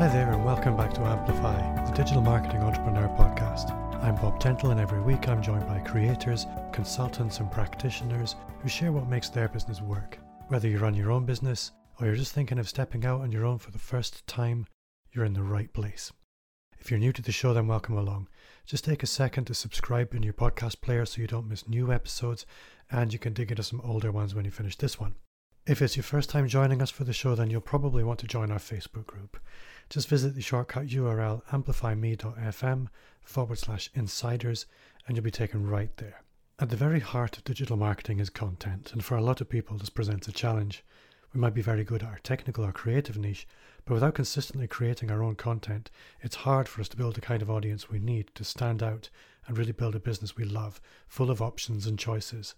Hi there, and welcome back to Amplify, the digital marketing entrepreneur podcast. I'm Bob Tentle, and every week I'm joined by creators, consultants, and practitioners who share what makes their business work. Whether you run your own business or you're just thinking of stepping out on your own for the first time, you're in the right place. If you're new to the show, then welcome along. Just take a second to subscribe in your podcast player so you don't miss new episodes, and you can dig into some older ones when you finish this one. If it's your first time joining us for the show, then you'll probably want to join our Facebook group. Just visit the shortcut URL amplifyme.fm forward slash insiders and you'll be taken right there. At the very heart of digital marketing is content, and for a lot of people, this presents a challenge. We might be very good at our technical or creative niche, but without consistently creating our own content, it's hard for us to build the kind of audience we need to stand out and really build a business we love, full of options and choices.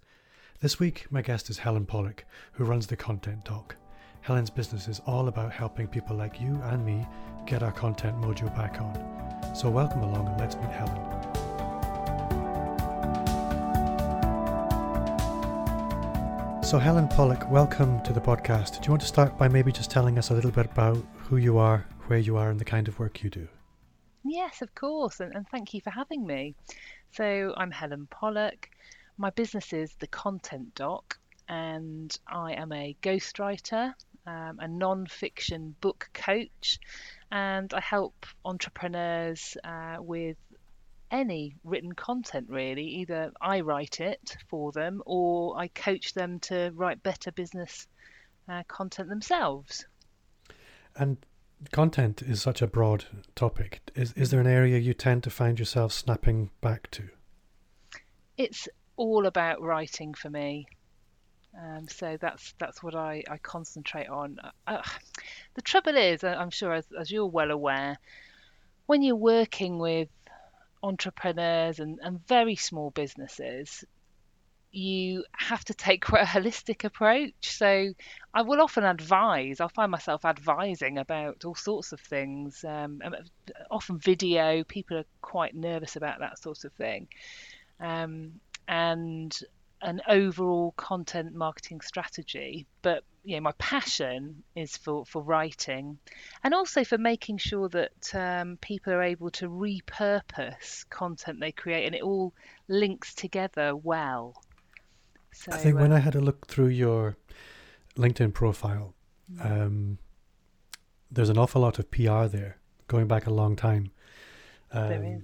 This week, my guest is Helen Pollock, who runs the Content Doc. Helen's business is all about helping people like you and me get our content mojo back on. So, welcome along and let's meet Helen. So, Helen Pollock, welcome to the podcast. Do you want to start by maybe just telling us a little bit about who you are, where you are, and the kind of work you do? Yes, of course, and, and thank you for having me. So, I'm Helen Pollock. My business is the Content Doc, and I am a ghostwriter um, a non fiction book coach, and I help entrepreneurs uh, with any written content really. Either I write it for them or I coach them to write better business uh, content themselves. And content is such a broad topic. Is, is there an area you tend to find yourself snapping back to? It's all about writing for me. Um, so that's that's what I, I concentrate on. Uh, uh the trouble is, I'm sure as, as you're well aware, when you're working with entrepreneurs and, and very small businesses, you have to take quite a holistic approach. So I will often advise, I'll find myself advising about all sorts of things, um, often video. People are quite nervous about that sort of thing. Um, and an overall content marketing strategy, but you know, my passion is for, for writing and also for making sure that um, people are able to repurpose content they create and it all links together well. So, I think when I had a look through your LinkedIn profile, mm. um, there's an awful lot of PR there going back a long time. Um, there is.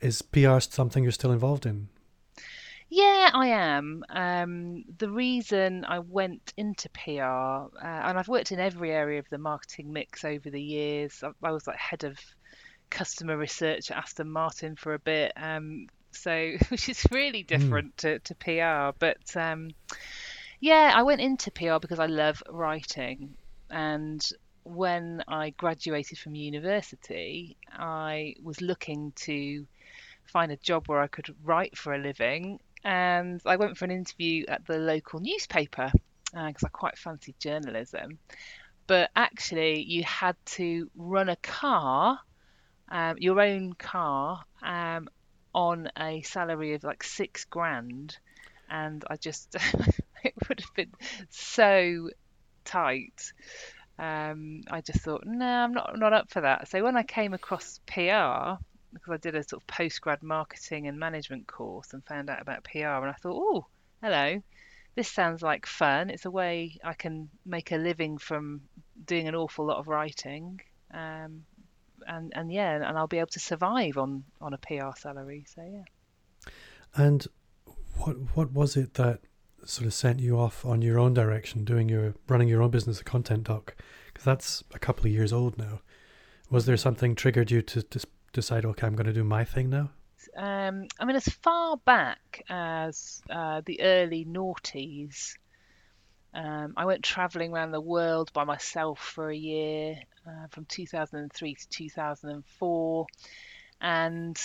Is PR something you're still involved in? Yeah, I am. Um, the reason I went into PR, uh, and I've worked in every area of the marketing mix over the years. I, I was like head of customer research at Aston Martin for a bit, um, so which is really hmm. different mm. to, to PR. But um, yeah, I went into PR because I love writing, and when I graduated from university, I was looking to find a job where I could write for a living and I went for an interview at the local newspaper because uh, I quite fancied journalism. But actually, you had to run a car, um, your own car, um, on a salary of like six grand, and I just it would have been so tight. Um, I just thought, no, I'm not not up for that. So when I came across PR, because I did a sort of post grad marketing and management course and found out about PR, and I thought, oh, hello, this sounds like fun. It's a way I can make a living from doing an awful lot of writing, um, and and yeah, and I'll be able to survive on on a PR salary. So yeah. And what what was it that sort of sent you off on your own direction, doing your running your own business, a content doc? Because that's a couple of years old now. Was there something triggered you to, to decide, okay, I'm going to do my thing now? Um, I mean, as far back as uh, the early noughties, um, I went travelling around the world by myself for a year uh, from 2003 to 2004. And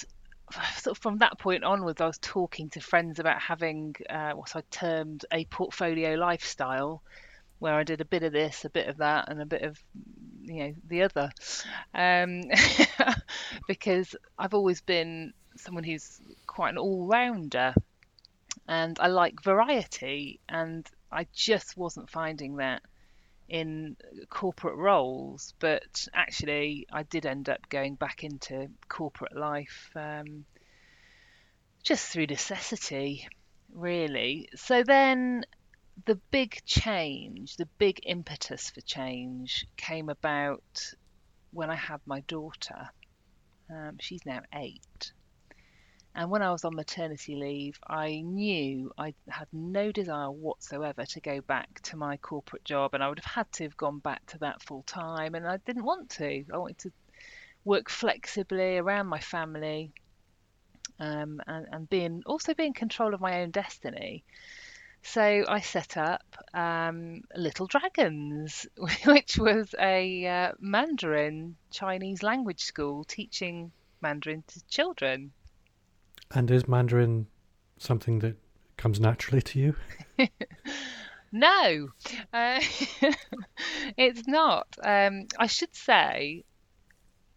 sort of from that point onwards, I was talking to friends about having uh, what I termed a portfolio lifestyle, where I did a bit of this, a bit of that, and a bit of you know the other um, because I've always been someone who's quite an all-rounder and I like variety and I just wasn't finding that in corporate roles, but actually, I did end up going back into corporate life um, just through necessity, really. So then the big change, the big impetus for change came about when I had my daughter. Um, she's now eight. And when I was on maternity leave, I knew I had no desire whatsoever to go back to my corporate job, and I would have had to have gone back to that full time, and I didn't want to. I wanted to work flexibly around my family, um, and, and being also be in control of my own destiny. So I set up um, Little Dragons, which was a uh, Mandarin Chinese language school teaching Mandarin to children. And is Mandarin something that comes naturally to you? no, uh, it's not. Um, I should say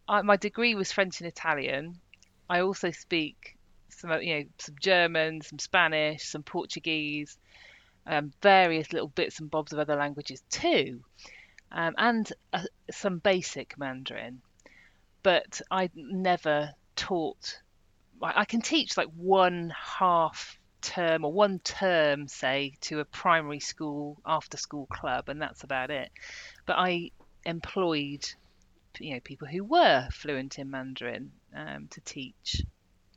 I, my degree was French and Italian. I also speak some, you know, some German, some Spanish, some Portuguese, um, various little bits and bobs of other languages too, um, and uh, some basic Mandarin. But I never taught I can teach like one half term or one term, say, to a primary school after school club, and that's about it. But I employed, you know, people who were fluent in Mandarin um, to teach.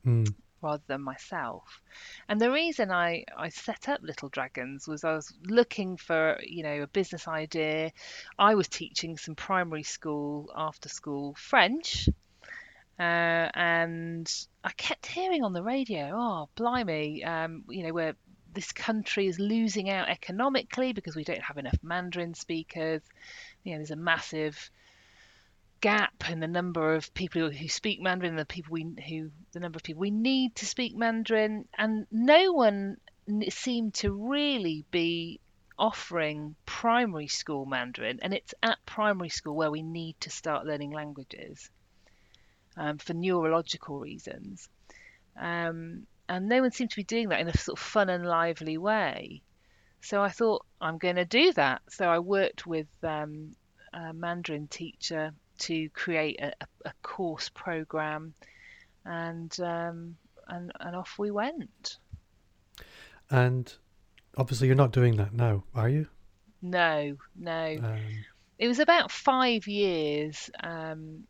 Mm. Rather than myself, and the reason I, I set up Little Dragons was I was looking for you know a business idea. I was teaching some primary school after school French, uh, and I kept hearing on the radio, oh, blimey, um, you know, where this country is losing out economically because we don't have enough Mandarin speakers. You know, there's a massive gap in the number of people who speak Mandarin, the people we who the number of people we need to speak Mandarin, and no one seemed to really be offering primary school Mandarin, and it's at primary school where we need to start learning languages um, for neurological reasons. Um, and no one seemed to be doing that in a sort of fun and lively way. So I thought, I'm going to do that. So I worked with um, a Mandarin teacher to create a, a course program, and, um, and and off we went. And obviously, you're not doing that now, are you? No, no. Um, it was about five years um,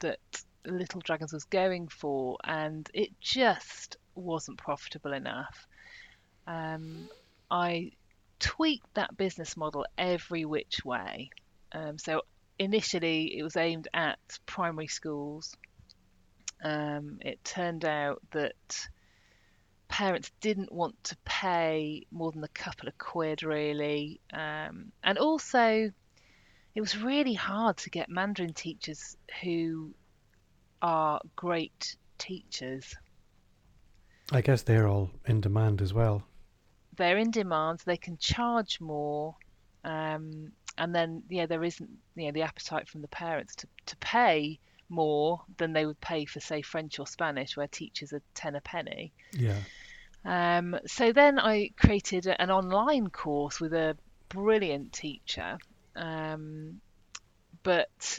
that Little Dragons was going for, and it just wasn't profitable enough. Um, I tweaked that business model every which way. Um, so initially, it was aimed at primary schools. Um, it turned out that parents didn't want to pay more than a couple of quid, really, um, and also it was really hard to get Mandarin teachers who are great teachers. I guess they're all in demand as well. They're in demand. They can charge more, um, and then yeah, there isn't you know the appetite from the parents to to pay more than they would pay for say French or Spanish, where teachers are ten a penny. Yeah. Um, so then I created an online course with a brilliant teacher, um, but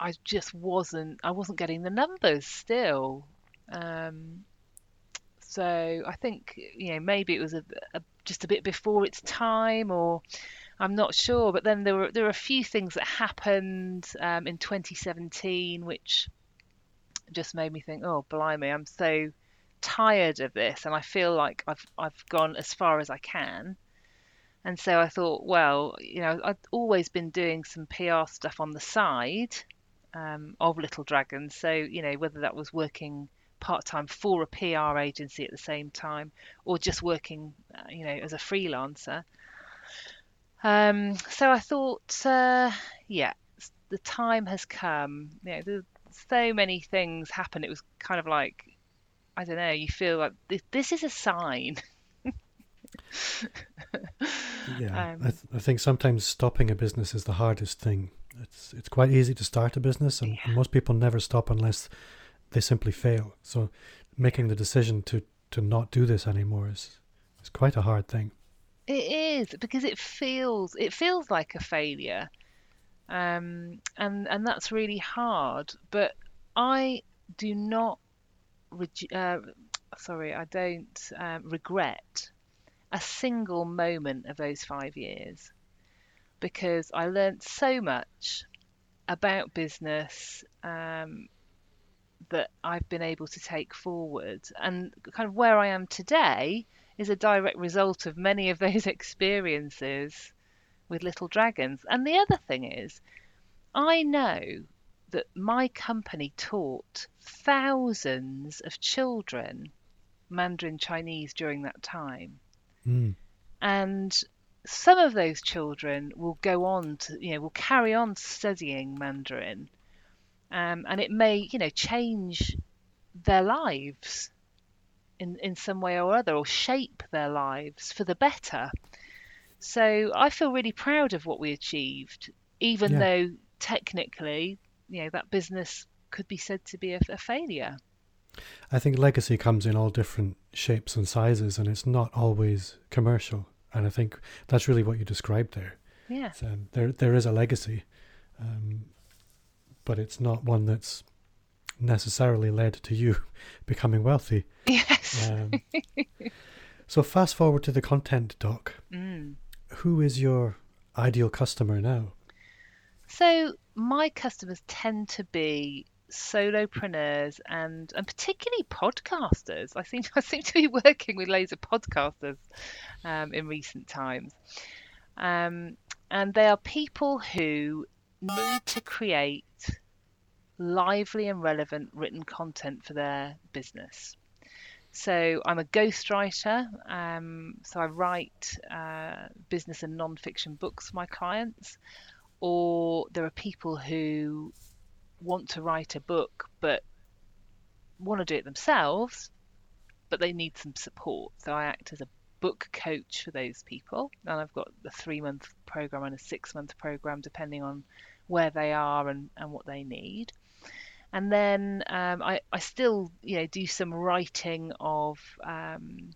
I just wasn't I wasn't getting the numbers still. Um, so I think you know maybe it was a, a, just a bit before its time, or I'm not sure. But then there were there were a few things that happened um, in 2017 which just made me think, oh blimey, I'm so tired of this, and I feel like I've I've gone as far as I can. And so I thought, well, you know, I've always been doing some PR stuff on the side um, of Little Dragons. So, you know, whether that was working part time for a PR agency at the same time or just working, uh, you know, as a freelancer. Um, so I thought, uh, yeah, the time has come. You know, there's so many things happen. It was kind of like, I don't know, you feel like this, this is a sign. yeah, um, I, th- I think sometimes stopping a business is the hardest thing it's it's quite easy to start a business, and, yeah. most people never stop unless they simply fail. So making the decision to to not do this anymore is is quite a hard thing. It is because it feels it feels like a failure, um, and and that's really hard. But I do not, uh, sorry, I don't um, regret a single moment of those five years because I learned so much about business um, that I've been able to take forward, and kind of where I am today is a direct result of many of those experiences with Little Dragons. And the other thing is, I know that my company taught thousands of children Mandarin Chinese during that time. Mm. And some of those children will go on to, you know, will carry on studying Mandarin. Um, and it may, you know, change their lives in, in some way or other or shape their lives for the better. So I feel really proud of what we achieved, even Yeah. though technically, you know, that business could be said to be a, a failure. I think legacy comes in all different shapes and sizes, and it's not always commercial. And I think that's really what you described there. Yeah. Um, there, there is a legacy, um, but it's not one that's necessarily led to you becoming wealthy. Yes. Um, so fast forward to the content doc. Mm. Who is your ideal customer now? So my customers tend to be solopreneurs and and particularly podcasters. I seem I seem to be working with loads of podcasters um, in recent times, um, and they are people who need to create lively and relevant written content for their business. So I'm a ghostwriter. Um, so I write uh, business and non-fiction books for my clients or there are people who want to write a book but want to do it themselves, but they need some support. So I act as a book coach for those people, and I've got a three month program and a six month program depending on where they are and, and what they need. And then um, I, I still you know do some writing of um,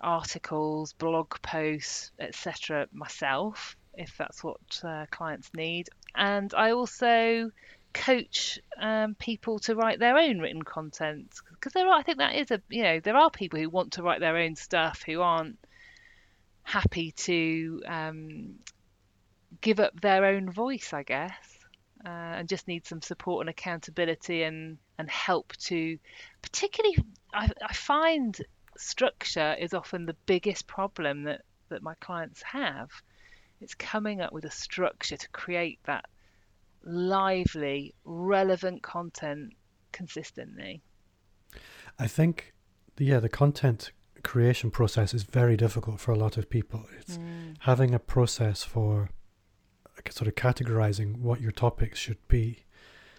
articles, blog posts, etc. myself if that's what uh, clients need. And I also coach um, people to write their own written content because there are, I think that is a, you know, there are people who want to write their own stuff who aren't happy to um, give up their own voice, I guess. Uh, and just need some support and accountability and, and help to particularly I, I find structure is often the biggest problem that, that my clients have it's coming up with a structure to create that lively, relevant content consistently. I think, yeah, the content creation process is very difficult for a lot of people. It's Mm. having a process for sort of categorizing what your topics should be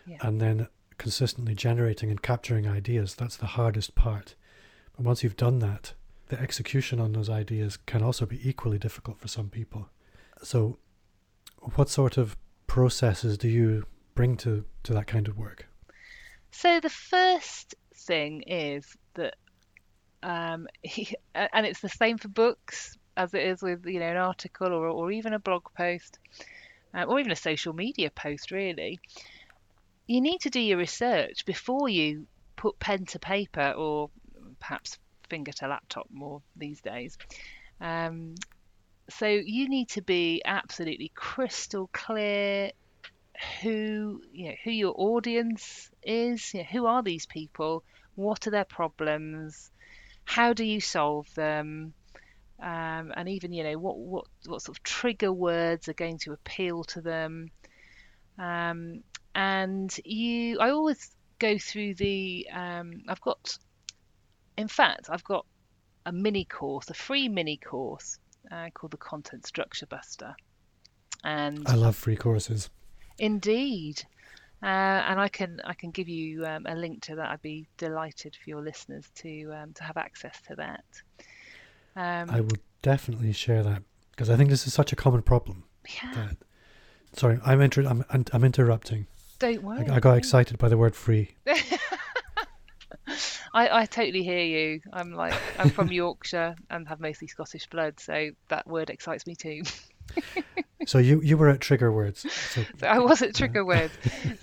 Yeah. and then consistently generating and capturing ideas. That's the hardest part. But once you've done that, the execution on those ideas can also be equally difficult for some people. So, what sort of processes do you bring to, to that kind of work? So the first thing is that, um, and it's the same for books as it is with you know an article or or even a blog post, uh, or even a social media post. Really, you need to do your research before you put pen to paper or perhaps finger to laptop more these days. Um, so you need to be absolutely crystal clear who you know who your audience is you know, who are these people what are their problems how do you solve them um, and even you know what what what sort of trigger words are going to appeal to them um, and you I always go through the um, I've got in fact I've got a mini course a free mini course uh, called the Content Structure Buster. And I love free courses. indeed, uh, and I can I can give you um, a link to that. I'd be delighted for your listeners to um, to have access to that. Um, I will definitely share that because I think this is such a common problem. yeah, That sorry, I'm inter- I'm, I'm I'm interrupting. don't I, worry. I got excited by the word free. I, I totally hear you. I'm like I'm from Yorkshire and have mostly Scottish blood, so that word excites me too. so you you were at trigger words. So, so I was at trigger words.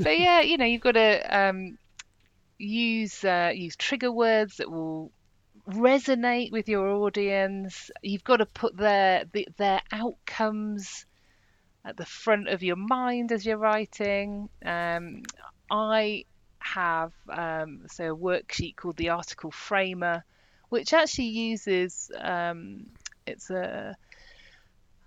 So yeah, you know, you've got to um, use uh, use trigger words that will resonate with your audience. You've got to put their their outcomes at the front of your mind as you're writing. Um, I have um, so a worksheet called the Article Framer, which actually uses um, it's a,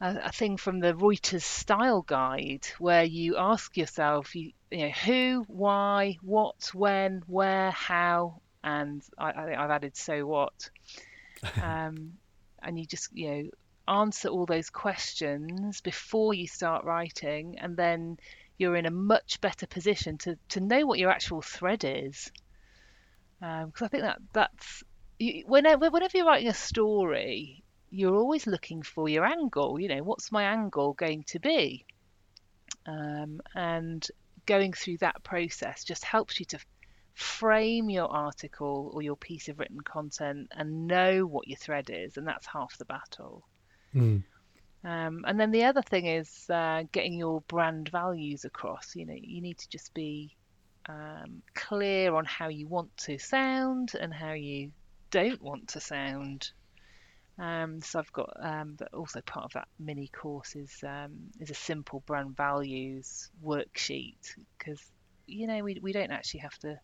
a, thing from the Reuters Style Guide where you ask yourself, you, you know, who, why, what, when, where, how, and I, I think I've added so what, um, and you just you know answer all those questions before you start writing, and then you're in a much better position to, to know what your actual thread is. Because um, I think that that's whenever whenever you're writing a story, you're always looking for your angle. You know, what's my angle going to be? Um, and going through that process just helps you to frame your article or your piece of written content and know what your thread is, and that's half the battle. Mm. Um, and then the other thing is uh, getting your brand values across. You know, you need to just be um, clear on how you want to sound and how you don't want to sound. Um, so I've got, um, but also part of that mini course is um, is a simple brand values worksheet because you know we we don't actually have to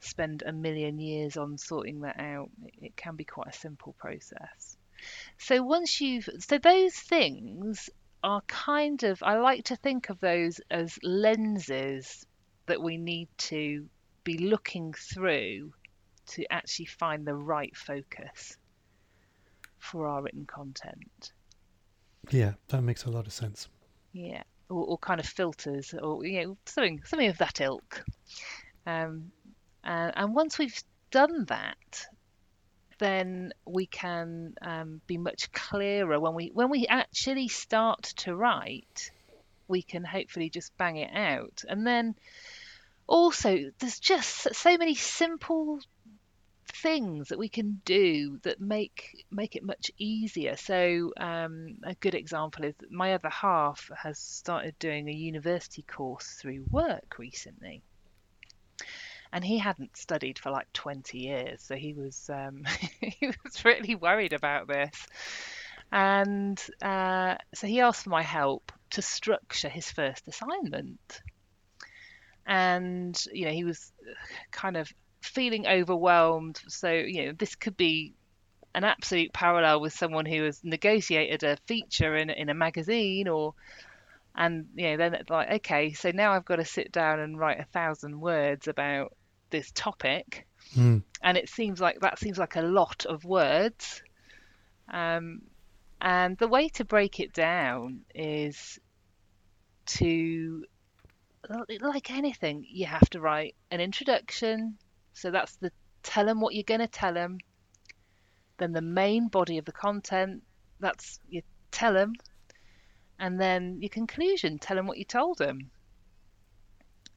spend a million years on sorting that out. It, can be quite a simple process. So once you've so those things are kind of I like to think of those as lenses that we need to be looking through to actually find the right focus for our written content. Yeah, that makes a lot of sense. Yeah, or, or kind of filters, or you know, something something of that ilk. Um, and, and once we've done that, then we can um, be much clearer when we when we actually start to write. We can hopefully just bang it out, and then also there's just so many simple things that we can do that make make it much easier. So um, a good example is my other half has started doing a university course through work recently, and he hadn't studied for like 20 years so he was um, he was really worried about this. And uh, so he asked for my help to structure his first assignment. And you know he was kind of feeling overwhelmed. So you know this could be an absolute parallel with someone who has negotiated a feature in, in a magazine or and you know then it's like okay so now i've got to sit down and write a thousand words about this topic, mm. and it seems like that seems like a lot of words. Um, and the way to break it down is to, like anything, you have to write an introduction. So that's the tell them what you're going to tell them. Then the main body of the content, that's you tell them. And then your conclusion, tell them what you told them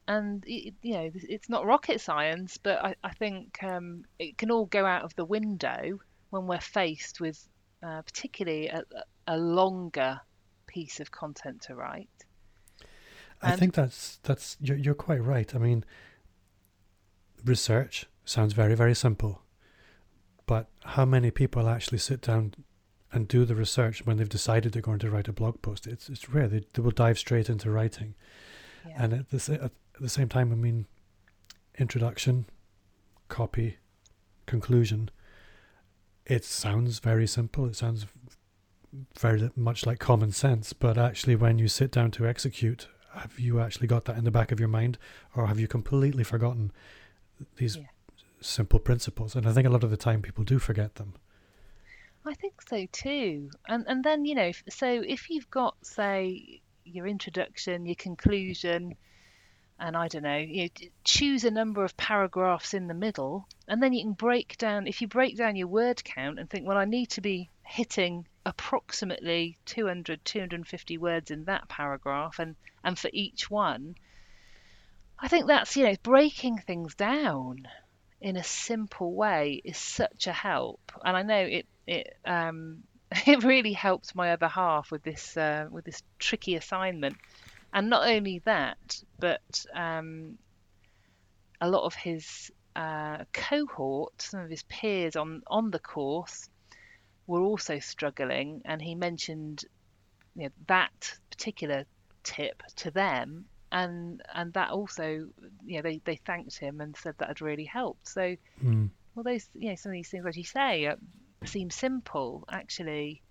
and it, you know it's not rocket science, but I, I think um, it can all go out of the window when we're faced with uh, particularly a, a, longer piece of content to write. I think that's that's you're, you're quite right. I mean, research sounds very very simple, but how many people actually sit down and do the research when they've decided they're going to write a blog post? It's it's rare. They, they will dive straight into writing. Yeah. And at the, at the same time, I mean, introduction, copy, conclusion. It sounds very simple. It sounds very much like common sense, but actually, when you sit down to execute, have you actually got that in the back of your mind, or have you completely forgotten these yeah. simple principles? And I think a lot of the time people do forget them. I think so too. And and then you know, so if you've got say your introduction, your conclusion, and I don't know, you know, choose a number of paragraphs in the middle, and then you can break down. If you break down your word count and think, well, I need to be hitting approximately 200, 250 words in that paragraph, and and for each one, I think that's you know breaking things down in a simple way is such a help. And I know it it um, it really helped my other half with this uh, with this tricky assignment. And not only that, but um, a lot of his uh, cohort, some of his peers on on the course, were also struggling, and he mentioned you know, that particular tip to them, and and that also, you know, they, they thanked him and said that had really helped. So, Mm. well, those you know some of these things, as you say, uh, seem simple. Actually,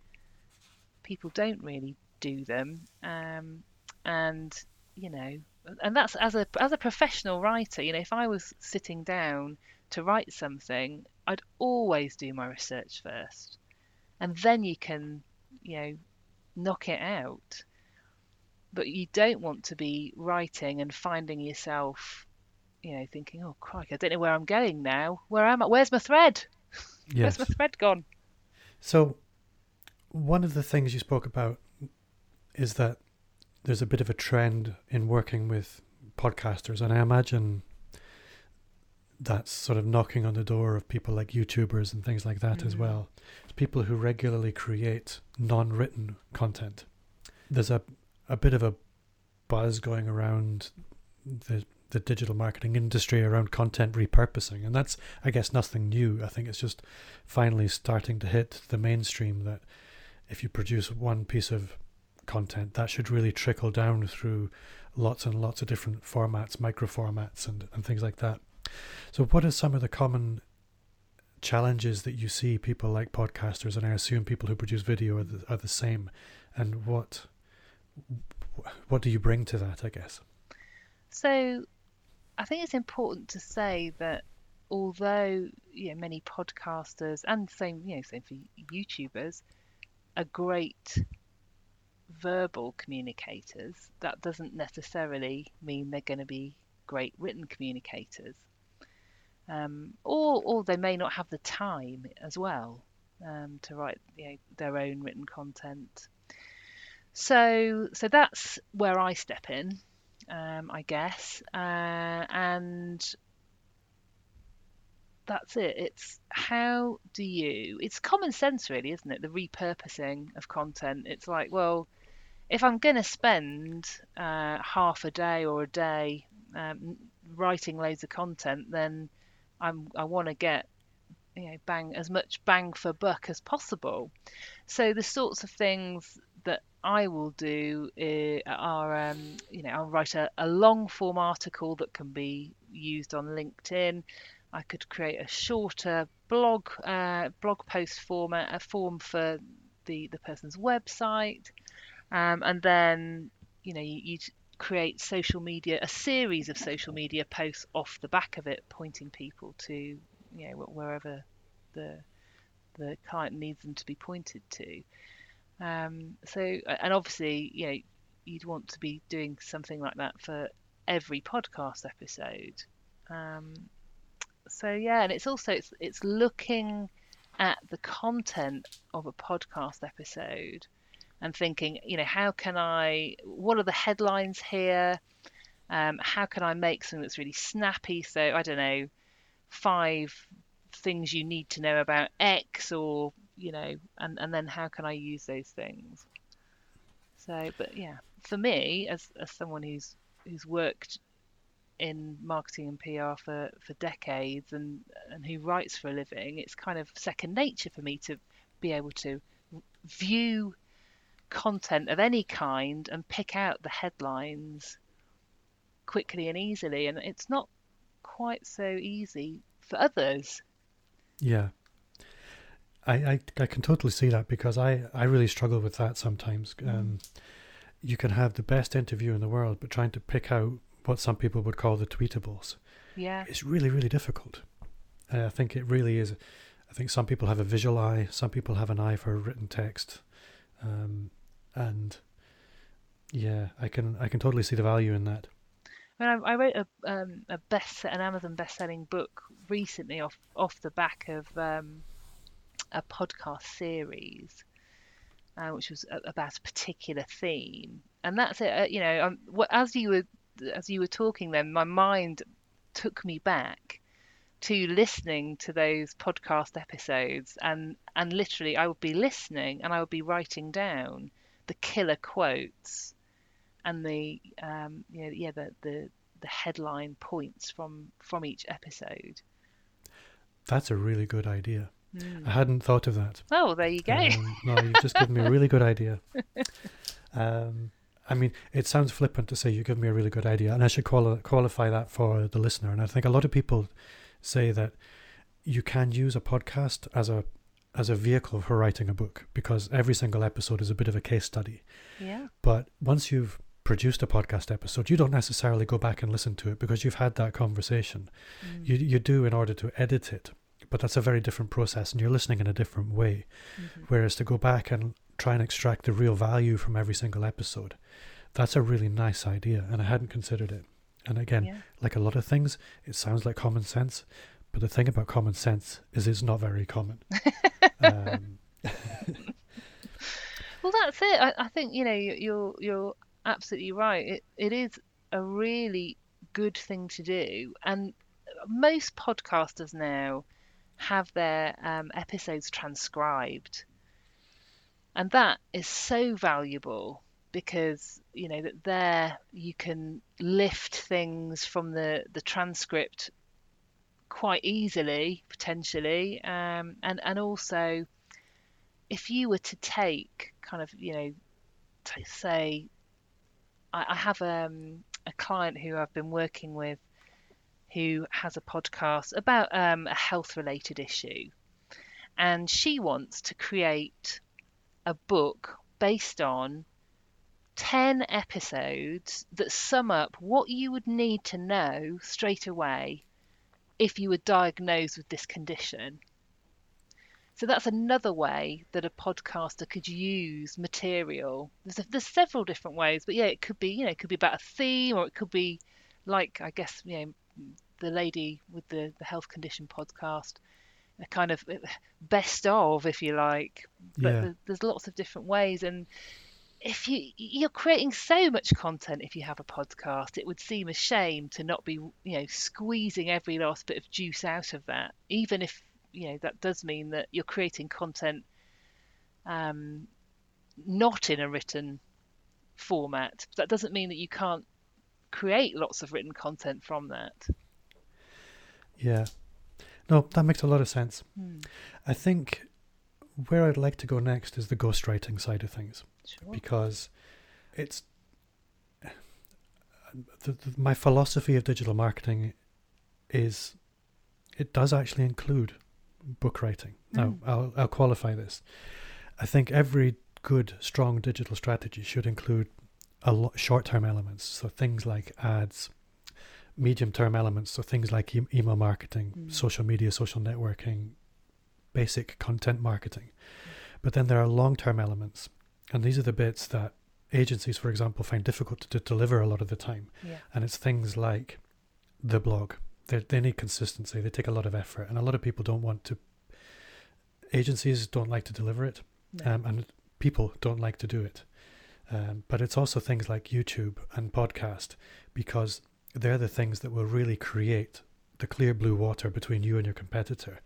people don't really do them, um, and you know, and that's as a as a professional writer. You know, if I was sitting down to write something, I'd always do my research first, and then you can, you know, knock it out. But you don't want to be writing and finding yourself, you know, thinking, "Oh, crikey, I don't know where I'm going now. Where am I? Where's my thread? Yes. Where's my thread gone?" So, one of the things you spoke about is that there's a bit of a trend in working with podcasters, and I imagine that's sort of knocking on the door of people like YouTubers and things like that as Mm. well. It's people who regularly create non-written content. There's a a bit of a buzz going around the the digital marketing industry around content repurposing, and that's I guess nothing new. I think it's just finally starting to hit the mainstream that if you produce one piece of content, that should really trickle down through lots and lots of different formats, micro formats, and, and things like that. So, what are some of the common challenges that you see people like podcasters, and I assume people who produce video are the, are the same, and what what do you bring to that? I guess. So, I think it's important to say that although you know, many podcasters and same you know same for YouTubers are great verbal communicators, that doesn't necessarily mean they're going to be great written communicators. Um, or, or they may not have the time as well um, to write you know, their own written content. So, so that's where I step in, um, I guess, uh, and that's it. It's how do you? It's common sense, really, isn't it? The repurposing of content. It's like, well, if I'm going to spend uh, half a day or a day um, writing loads of content, then I'm I want to get you know bang as much bang for buck as possible. So the sorts of things that I will do uh, are um, you know I'll write a, a long form article that can be used on LinkedIn. I could create a shorter blog uh, blog post format, a form for the the person's website, um, and then you know you, you'd create social media a series of social media posts off the back of it, pointing people to you know wherever the the client needs them to be pointed to. Um, so and obviously you know you'd want to be doing something like that for every podcast episode. Um, so yeah, and it's also it's it's looking at the content of a podcast episode and thinking, you know, how can I? What are the headlines here? Um, how can I make something that's really snappy? So I don't know, five things you need to know about X, or you know, and and then how can I use those things? So, but yeah, for me, as as someone who's who's worked in marketing and PR for, for decades and and who writes for a living, it's kind of second nature for me to be able to view content of any kind and pick out the headlines quickly and easily. And it's not quite so easy for others. Yeah. I, I, I can totally see that because I, I really struggle with that sometimes. Um, you can have the best interview in the world, but trying to pick out what some people would call the tweetables Yeah. is really, really difficult. Uh, I think it really is. I think some people have a visual eye, some people have an eye for written text, um, and yeah, I can I can totally see the value in that. I, mean, I, I wrote a um, a best an Amazon best selling book recently off off the back of um, a podcast series, uh, which was about a particular theme, and that's it. Uh, you know, um, as you were as you were talking, then my mind took me back to listening to those podcast episodes and and literally I would be listening and I would be writing down the killer quotes and the um, you know, yeah the, the the headline points from from each episode. That's a really good idea. Mm. I hadn't thought of that. Oh, there you go. Um, no, you've just given me a really good idea. Um, I mean, it sounds flippant to say you give me a really good idea, and I should quali- qualify that for the listener. And I think a lot of people say that you can use a podcast as a as a vehicle for writing a book because every single episode is a bit of a case study. yeah. But once you've produced a podcast episode, you don't necessarily go back and listen to it because you've had that conversation. Mm. You you do in order to edit it, but that's a very different process, and you're listening in a different way. Mhm. Whereas to go back and try and extract the real value from every single episode, that's a really nice idea, and I hadn't considered it. And again, Yeah. like a lot of things, it sounds like common sense, but the thing about common sense is it's not very common. um, Well, that's it. I, I think you know you- you're you're absolutely right. It it is a really good thing to do, and most podcasters now have their um, episodes transcribed, and that is so valuable because you know that there you can lift things from the the transcript quite easily potentially. Um, and and also if you were to take kind of you know to say I, I have um, a client who I've been working with who has a podcast about um, a health related issue. And she wants to create a book based on 10 episodes that sum up what you would need to know straight away if you were diagnosed with this condition. So that's another way that a podcaster could use material. There's, a, there's several different ways, but yeah, it could be you know it could be about a theme, or it could be like I guess you know the lady with the the health condition podcast, a kind of eh, best of if you like. But Yeah. there- there's lots of different ways, and if you you're creating so much content if you have a podcast, it would seem a shame to not be you know squeezing every last bit of juice out of that, even if you know that does mean that you're creating content um, not in a written format. That doesn't mean that you can't create lots of written content from that. yeah. No, that makes a lot of sense. Hmm. I think where I'd like to go next is the ghostwriting side of things. Sure. because it's the, the, my philosophy of digital marketing is it does actually include book writing. Now, Mm. I'll, I'll qualify this. I think every good, strong digital strategy should include a lot short-term elements, so things like ads, medium-term elements, so things like e- email marketing, Mm. social media, social networking, basic content marketing. But then there are long-term elements, and these are the bits that agencies, for example, find difficult to, to deliver a lot of the time. Yeah. And it's things like the blog. They, they need consistency. They take a lot of effort, and a lot of people don't want to. Agencies don't like to deliver it, No. um, and people don't like to do it. Um, but it's also things like YouTube and podcast because they're the things that will really create the clear blue water between you and your competitor,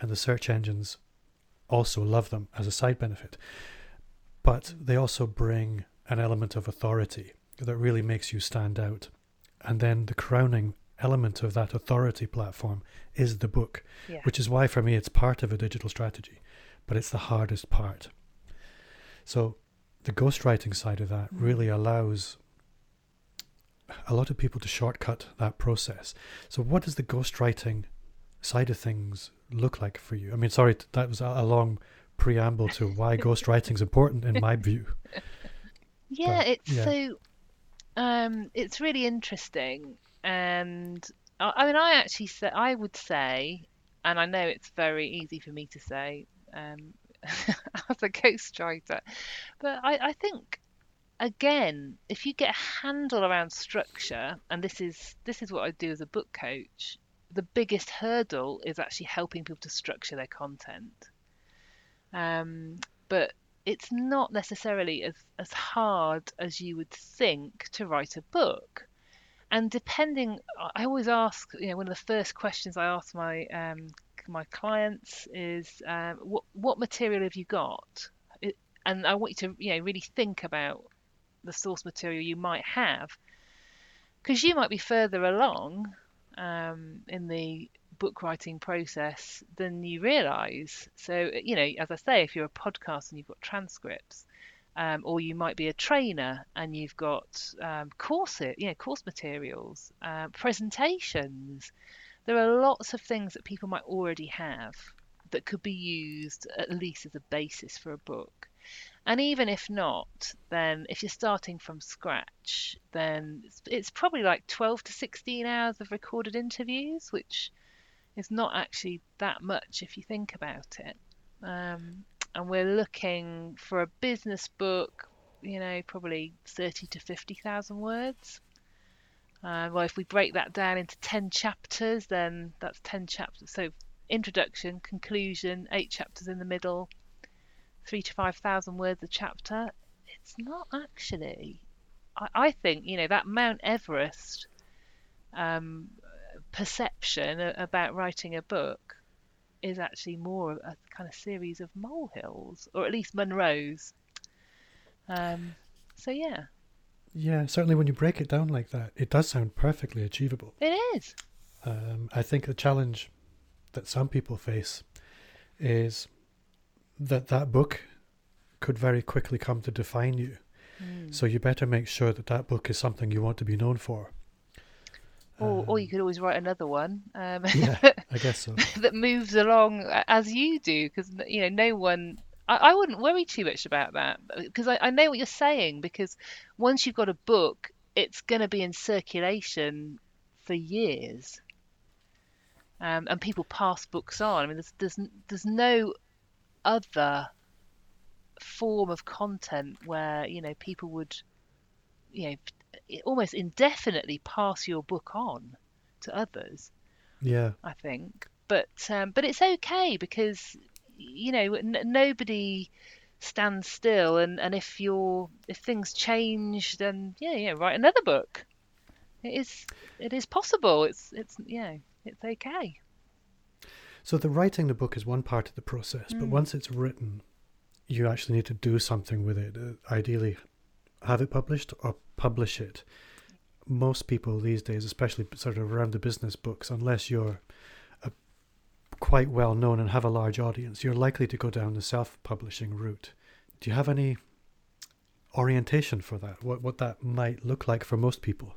and the search engines also love them as a side benefit. But they also bring an element of authority that really makes you stand out. And then the crowning element of that authority platform is the book, yeah. which is why for me it's part of a digital strategy, but it's the hardest part. So the ghostwriting side of that Mm. really allows a lot of people to shortcut that process. So what does the ghostwriting side of things look like for you? I mean, sorry, that was a, a long preamble to why ghostwriting is important in my view. Yeah, But, it's yeah. so um it's really interesting and I, I mean I actually say I would say and I know it's very easy for me to say um as a ghostwriter but I, I think again if you get a handle around structure and this is this is what I do as a book coach the biggest hurdle is actually helping people to structure their content um, but it's not necessarily as, as hard as you would think to write a book. and depending, I always ask. You know, one of the first questions I ask my um, my clients is, um, what what material have you got? It, and I want you to you know really think about the source material you might have, because you might be further along um, in the book writing process than you realize. So, you know, as I say, if you're a podcast and you've got transcripts, um, or you might be a trainer and you've got um, courses, you know, course materials, uh, presentations. There are lots of things that people might already have that could be used at least as a basis for a book. And even if not, then if you're starting from scratch, then it's, it's probably like 12 to 16 hours of recorded interviews, which is not actually that much if you think about it. Um, and we're looking for a business book, you know, probably 30 to 50,000 words. Uh, well, if we break that down into 10 chapters, then that's 10 chapters. So, introduction, conclusion, eight chapters in the middle, three to 5,000 words a chapter. It's not actually. I, I think, you know, that Mount Everest um, perception about writing a book is actually more a kind of series of molehills, or at least Munros. Um, so yeah. Yeah, certainly when you break it down like that, it does sound perfectly achievable. It is. Um, I think the challenge that some people face is that that book could very quickly come to define you. Mm. So you better make sure that that book is something you want to be known for. Or, um, or you um, could always write another one. Um, yeah, I guess so. that moves along as you do, because you know no one. I, I wouldn't worry too much about that because I, I know what you're saying. Because once you've got a book, it's going to be in circulation for years, um, and people pass books on. I mean, there's there's there's no other form of content where you know people would you know almost indefinitely pass your book on to others. Yeah, I think, but um, but it's okay because you know n- nobody stands still, and and if you're if things change, then yeah, yeah, write another book. It is it is possible. It's it's yeah, it's okay. So the writing the book is one part of the process, mm. but once it's written, you actually need to do something with it. Uh, ideally, have it published or publish it. Most people these days, especially sort of around the business books, unless you're a, quite well known and have a large audience, you're likely to go down the self-publishing route. Do you have any orientation for that? What what that might look like for most people?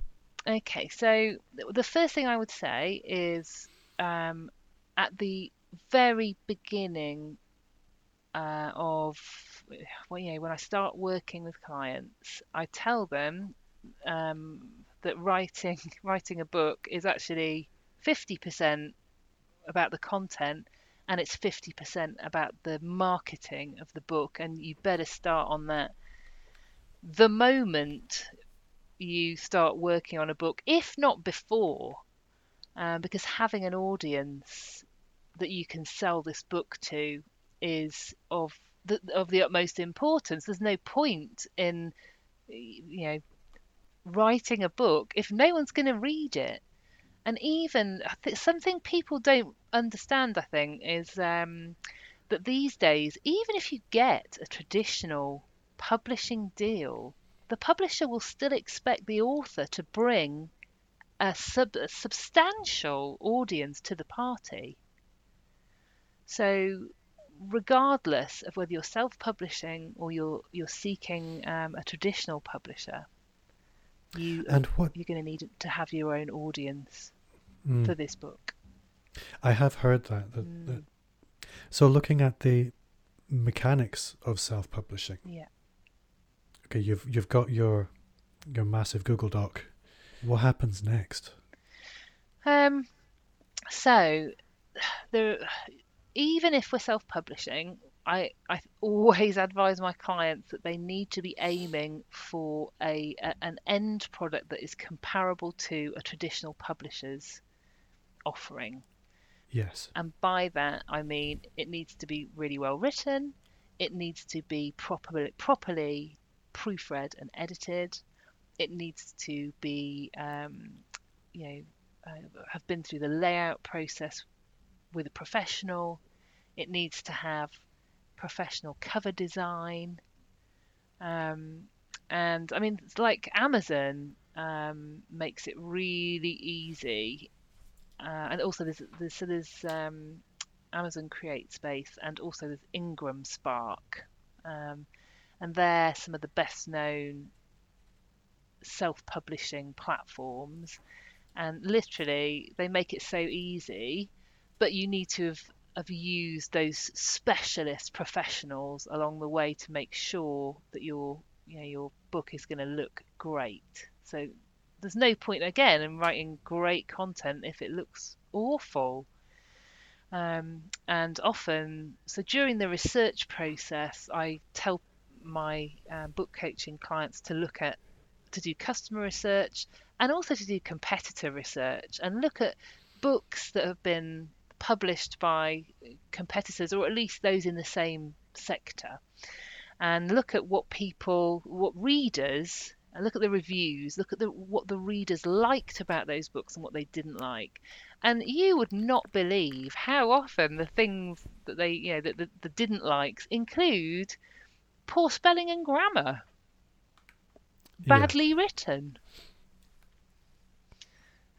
Okay, so the first thing I would say is um, at the very beginning uh, of well, know, when I start working with clients, I tell them um, that writing writing a book is actually 50% about the content and it's 50% about the marketing of the book and you better start on that. The moment you start working on a book if not before um, because having an audience that you can sell this book to is of the, of the utmost importance. There's no point in you know writing a book if no one's going to read it. And even something people don't understand, I think, is um, that these days, even if you get a traditional publishing deal, the publisher will still expect the author to bring a, sub, a substantial audience to the party. So regardless of whether you're self-publishing or you're you're seeking um, a traditional publisher, you and what you're going to need to have your own audience mm. for this book. I have heard that, that, mm. that. So looking at the mechanics of self-publishing. Yeah. Okay, you've you've got your your massive Google Doc. What happens next? Um. So there even if we're self-publishing, I, I always advise my clients that they need to be aiming for a, a, an end product that is comparable to a traditional publisher's offering. Yes. And by that I mean it needs to be really well written, it needs to be properly properly proofread and edited, it needs to be um, you know uh, have been through the layout process with a professional. It needs to have professional cover design. Um, and I mean, it's like Amazon um, makes it really easy. Uh, and also, there's, there's so there's um, Amazon CreateSpace and also there's Ingram Spark. Um, and they're some of the best known self publishing platforms. And literally, they make it so easy, but you need to have, have used those specialist professionals along the way to make sure that your you know, your book is going to look great. So there's no point again in writing great content if it looks awful. Um, and often, so during the research process, I tell my uh, book coaching clients to look at to do customer research and also to do competitor research and look at books that have been published by uh, competitors or at least those in the same sector. And look at what people what readers and look at the reviews look at the what the readers liked about those books and what they didn't like. And you would not believe how often the things that they you know that the, the didn't likes include poor spelling and grammar. Badly yeah. written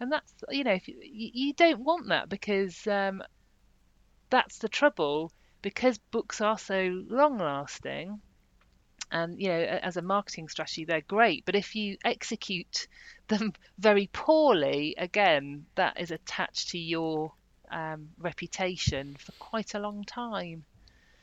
and that's you know you, you, don't want that because um, that's the trouble. Because books are so long lasting and you know as a marketing strategy they're great. But if you execute them very poorly again that is attached to your um, reputation for quite a long time.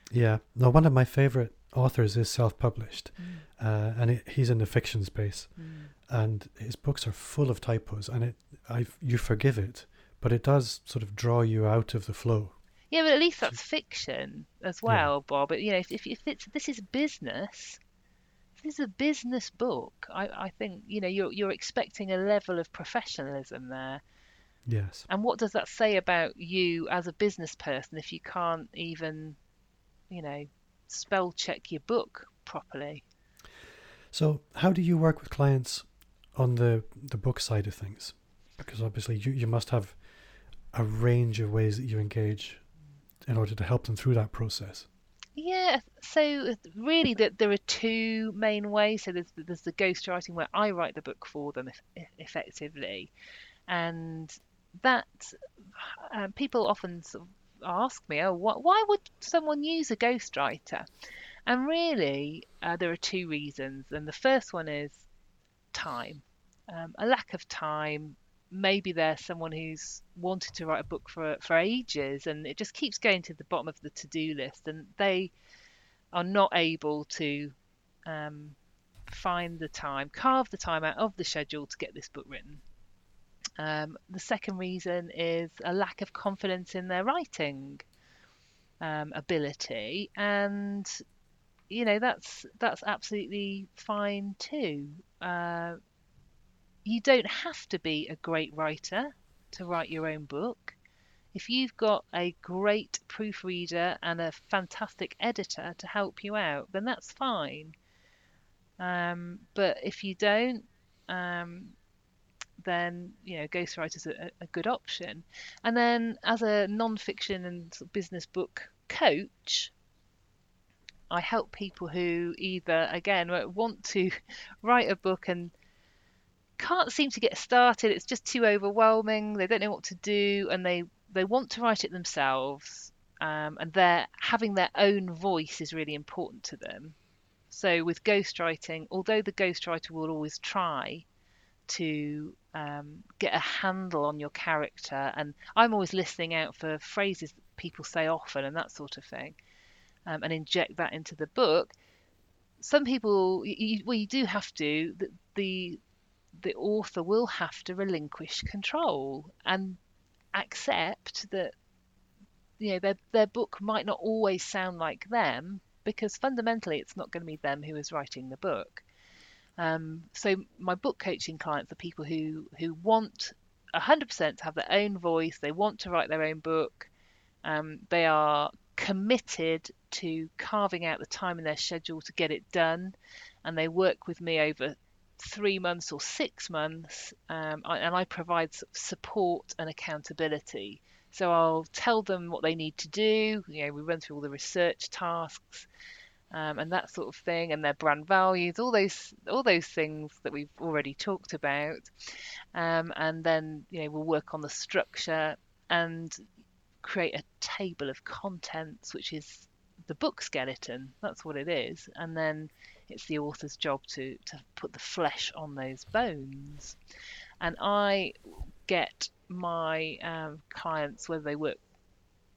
Yeah. No one of my favorite authors is self-published mm. uh, and it, he's in the fiction space. Mm. and his books are full of typos and it I you forgive it but it does sort of draw you out of the flow yeah, but at least that's fiction as well, yeah. Bob. But you know, if, if, if it's this is business, this is a business book. I, I think you know you're you're expecting a level of professionalism there. Yes. And what does that say about you as a business person if you can't even, you know, spell check your book properly? So, how do you work with clients on the the book side of things? Because obviously you, you must have a range of ways that you engage in order to help them through that process? Yeah, so really that there are two main ways. So there's there's the ghostwriting where I write the book for them effectively, and that um, people often sort of ask me, oh, wh- why would someone use a ghostwriter? And really, uh, there are two reasons. And the first one is time, um, a lack of time maybe they're someone who's wanted to write a book for for ages and it just keeps going to the bottom of the to-do list and they are not able to um, find the time carve the time out of the schedule to get this book written. Um, the second reason is a lack of confidence in their writing um, ability and you know that's that's absolutely fine too. Uh, you don't have to be a great writer to write your own book. If you've got a great proofreader and a fantastic editor to help you out, then that's fine. Um, but if you don't, um, then you know ghostwriter's a, a good option. And then as a non-fiction and business book coach, I help people who either again want to write a book and can't seem to get started. It's just too overwhelming. They don't know what to do, and they they want to write it themselves. Um, and they're having their own voice is really important to them. So with ghostwriting, although the ghostwriter will always try to um, get a handle on your character, and I'm always listening out for phrases that people say often and that sort of thing, um, and inject that into the book. Some people, you, well, you do have to. The, the the author will have to relinquish control and accept that you know their their book might not always sound like them because fundamentally it's not going to be them who is writing the book. Um, so my book coaching clients are people who who want 100% to have their own voice. They want to write their own book. Um, they are committed to carving out the time in their schedule to get it done, and they work with me over three months or six months, um, and I provide support and accountability. So I'll tell them what they need to do. You know, we run through all the research tasks um, and that sort of thing, and their brand values, all those all those things that we've already talked about. Um, and then you know we'll work on the structure and create a table of contents, which is the book skeleton. That's what it is, and then it's the author's job to to put the flesh on those bones. And I get my um, clients, whether they work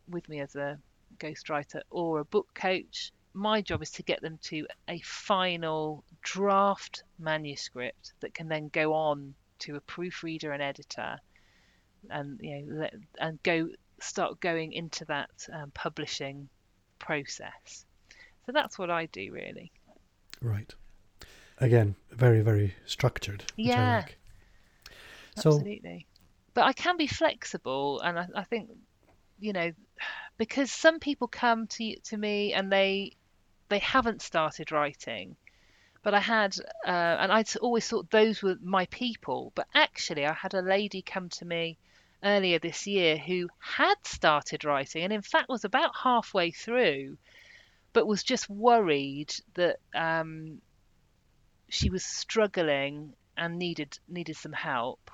with me as a ghostwriter or a book coach, my job is to get them to a final draft manuscript that can then go on to a proofreader and editor and you know and go start going into that um, publishing process so that's what i do really right again very very structured yeah like. so, absolutely but i can be flexible and I, I think you know because some people come to to me and they they haven't started writing. But I had, uh, and I'd always thought those were my people. But actually, I had a lady come to me earlier this year who had started writing and, in fact, was about halfway through, but was just worried that um, she was struggling and needed needed some help.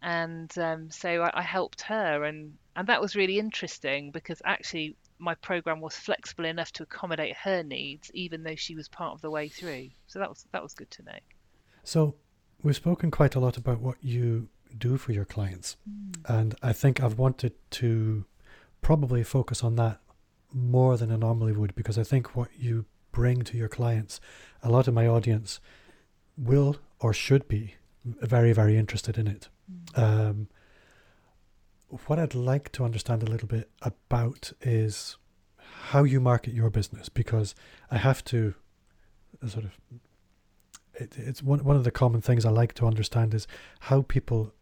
And um, so I, I helped her, and and that was really interesting because actually my program was flexible enough to accommodate her needs, even though she was part of the way through. So that was that was good to know. So we've spoken quite a lot about what you do for your clients, mm. and I think I've wanted to probably focus on that more than I normally would because I think what you bring to your clients, a lot of my audience will or should be very very interested in it. Mm. Um, what I'd like to understand a little bit about is how you market your business because I have to uh, sort of it, it's one one of the common things I like to understand is how people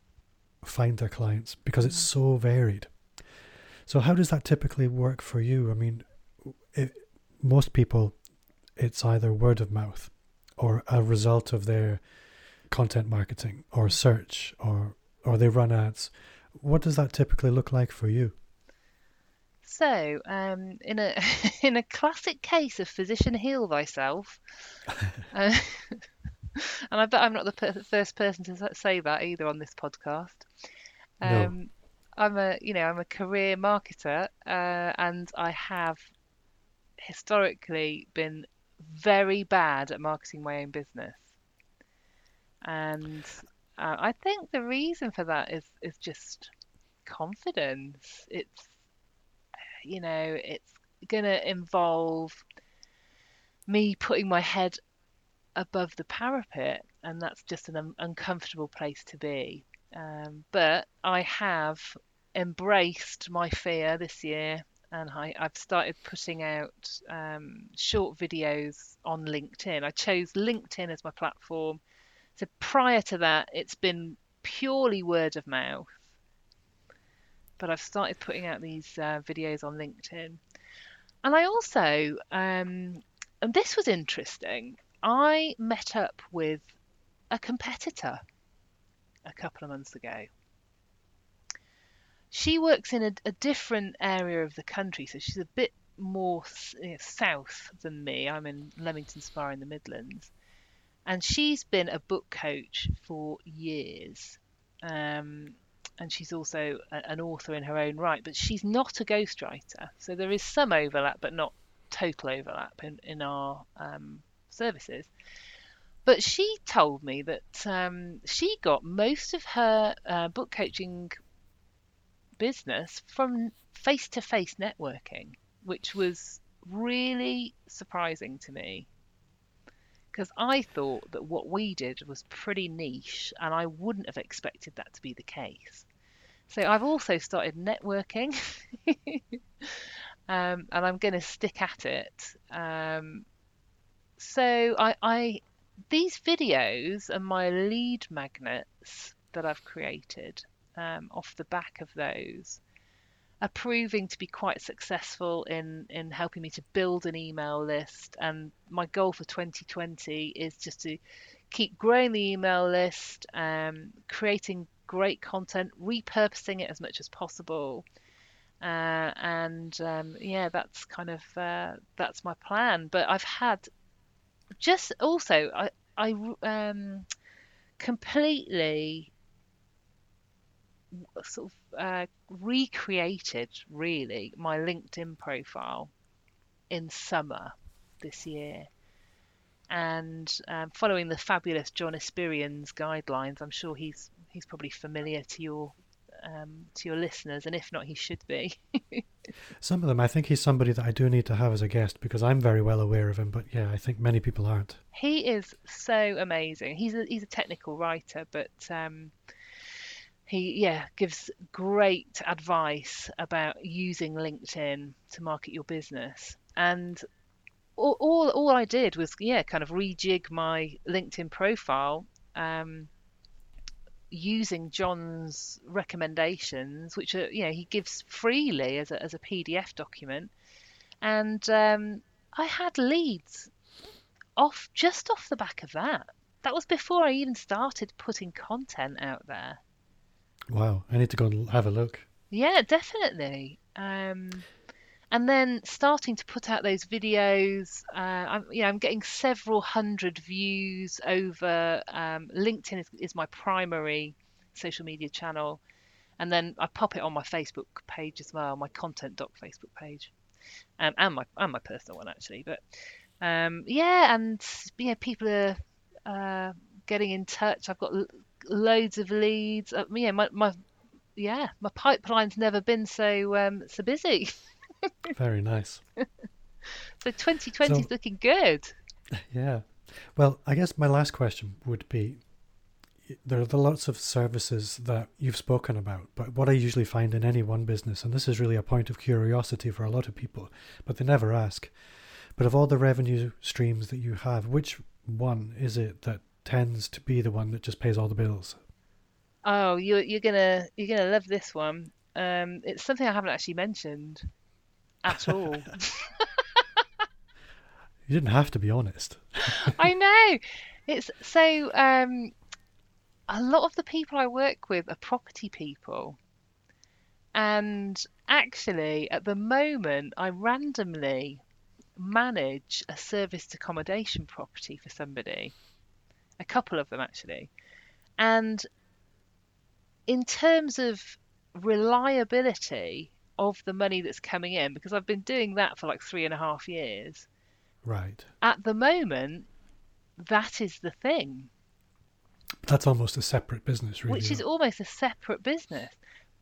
find their clients because it's mm. so varied. So how does that typically work for you? I mean, it, most people, it's either word of mouth or a result of their content marketing or search or or they run ads what does that typically look like for you? So, um, in a in a classic case of physician heal thyself, uh, and I bet I'm not the per- first person to say that either on this podcast. Um, no. I'm a you know I'm a career marketer, uh, and I have historically been very bad at marketing my own business. And uh, I think the reason for that is is just confidence. It's you know it's to involve me putting my head above the parapet, and that's just an un- uncomfortable place to be. Um, but I have embraced my fear this year and I, have started putting out um, short videos on LinkedIn. I chose LinkedIn as my platform so prior to that, it's been purely word of mouth. But I've started putting out these uh, videos on LinkedIn. And I also, um, and this was interesting, I met up with a competitor a couple of months ago. She works in a, a different area of the country, so she's a bit more you know, south than me. I'm in Leamington Spa in the Midlands and she's been a book coach for years. Um, and she's also a, an author in her own right, but she's not a ghostwriter. So there is some overlap, but not total overlap in, in our um, services. But she told me that um, she got most of her uh, book coaching business from face to face networking, which was really surprising to me because I thought that what we did was pretty niche and I wouldn't have expected that to be the case. So I've also started networking um, and I'm going to stick at it. Um, so I, I these videos are my lead magnets that I've created um, off the back of those are proving to be quite successful in in helping me to build an email list and my goal for 2020 is just to keep growing the email list, um, creating great content, repurposing it as much as possible. Uh, and um, yeah, that's kind of uh, that's my plan. But I've had just also I I um, completely sort of uh, recreated really my LinkedIn profile in summer this year. And um, following the fabulous John Espirian's guidelines, I'm sure he's he's probably familiar to your um, to your listeners, and if not, he should be. Some of them, I think he's somebody that I do need to have as a guest because I'm very well aware of him. But yeah, I think many people aren't. He is so amazing. He's a he's a technical writer, but um, he yeah gives great advice about using LinkedIn to market your business. And all, all, all I did was yeah, kind of rejig my LinkedIn profile um, using John's recommendations, which are you know he gives freely as a as a PDF document, and um, I had leads off just off the back of that. That was before I even started putting content out there. Wow, I need to go and have a look. Yeah, definitely. Um, and then starting to put out those videos. Uh, I'm, you know, I'm getting several hundred views over. Um, LinkedIn is, is my primary social media channel, and then I pop it on my Facebook page as well, my content doc Facebook page, um, and my and my personal one actually. But um, yeah, and yeah, people are uh, getting in touch. I've got loads of leads. Uh, yeah, my, my yeah, my pipeline's never been so um, so busy. Very nice. so 2020 is so, looking good. Yeah. Well, I guess my last question would be there are lots of services that you've spoken about, but what I usually find in any one business, and this is really a point of curiosity for a lot of people, but they never ask. But of all the revenue streams that you have, which one is it that tends to be the one that just pays all the bills? Oh, you're you're gonna you're gonna love this one. Um, it's something I haven't actually mentioned at all. you didn't have to be honest. I know. It's so um, a lot of the people I work with are property people. And actually, at the moment, I randomly manage a serviced accommodation property for somebody, a couple of them actually. And in terms of reliability of the money that's coming in, because I've been doing that for like three and a half years. Right. At the moment, that is the thing. That's almost a separate business, really. Which is almost a separate business.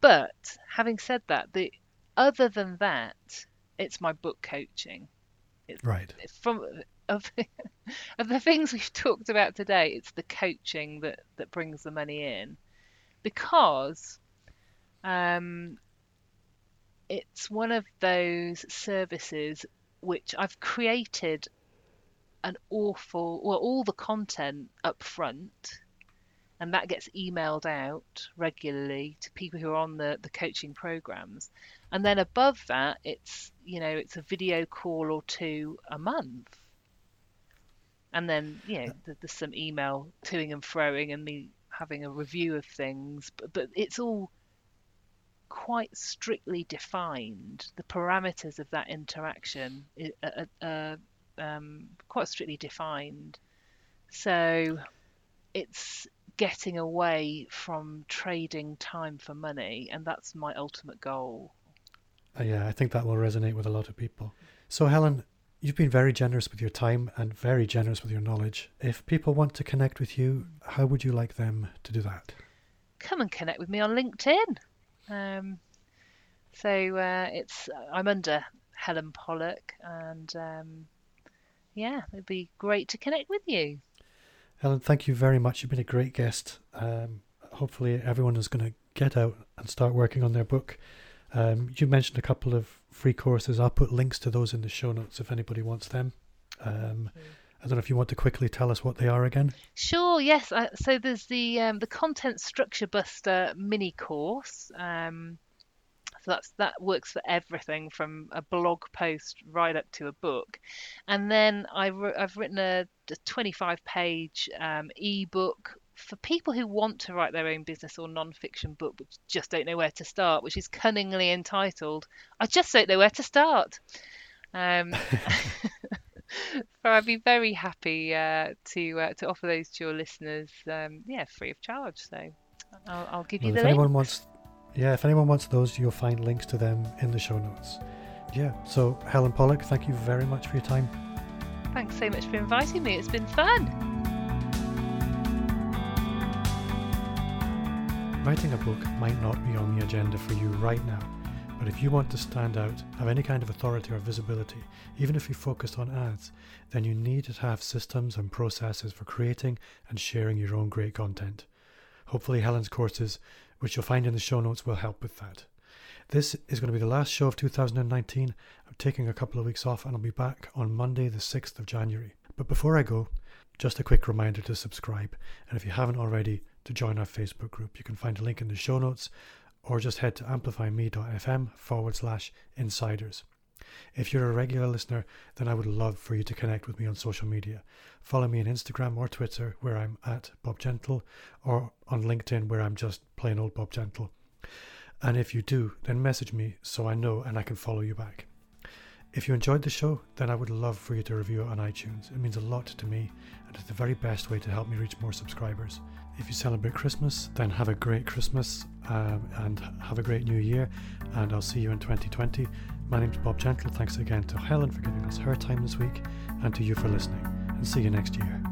But having said that, the other than that, it's my book coaching. It's, right. From of of the things we've talked about today, it's the coaching that that brings the money in, because um, it's one of those services which I've created an awful well all the content up front and that gets emailed out regularly to people who are on the, the coaching programs. And then above that it's you know it's a video call or two a month and then you know there's some email toing and froing and me having a review of things but, but it's all quite strictly defined the parameters of that interaction are, are um, quite strictly defined so it's getting away from trading time for money, and that's my ultimate goal. Uh, yeah, I think that will resonate with a lot of people. So, Helen, you've been very generous with your time and very generous with your knowledge. If people want to connect with you, how would you like them to do that? Come and connect with me on LinkedIn. Um, so uh, it's I'm under Helen Pollock, and um, yeah, it'd be great to connect with you. Helen, thank you very much. You've been a great guest. Um, hopefully, everyone is going to get out and start working on their book. Um, you mentioned a couple of free courses. I'll put links to those in the show notes if anybody wants them. Um, I don't know if you want to quickly tell us what they are again. Sure. Yes. Uh, so there's the um, the Content Structure Buster mini course. Um, So that's that works for everything from a blog post right up to a book. And then I have written a, a 25 page um, ebook for people who want to write their own business or non-fiction book but just don't know where to start, which is cunningly entitled "I just don't know where to start." Um, so I'd be very happy uh, to uh, to offer those to your listeners, um, yeah, free of charge. So I'll, I'll give you well, the if link. anyone wants, yeah, if anyone wants those, you'll find links to them in the show notes. Yeah. So Helen Pollock, thank you very much for your time. Thanks so much for inviting me. It's been fun. Writing a book might not be on the agenda for you right now, but if you want to stand out, have any kind of authority or visibility, even if you focus on ads, then you need to have systems and processes for creating and sharing your own great content. Hopefully, Helen's courses, which you'll find in the show notes, will help with that. This is going to be the last show of 2019. I'm taking a couple of weeks off and I'll be back on Monday, the 6th of January. But before I go, just a quick reminder to subscribe. And if you haven't already, to join our Facebook group. You can find a link in the show notes or just head to amplifyme.fm forward slash insiders. If you're a regular listener, then I would love for you to connect with me on social media. Follow me on Instagram or Twitter, where I'm at Bob Gentle, or on LinkedIn, where I'm just plain old Bob Gentle. And if you do, then message me so I know and I can follow you back. If you enjoyed the show, then I would love for you to review it on iTunes. It means a lot to me, and it's the very best way to help me reach more subscribers. If you celebrate Christmas, then have a great Christmas um, and have a great new year, and I'll see you in 2020. My name's Bob Gentle. Thanks again to Helen for giving us her time this week, and to you for listening, and see you next year.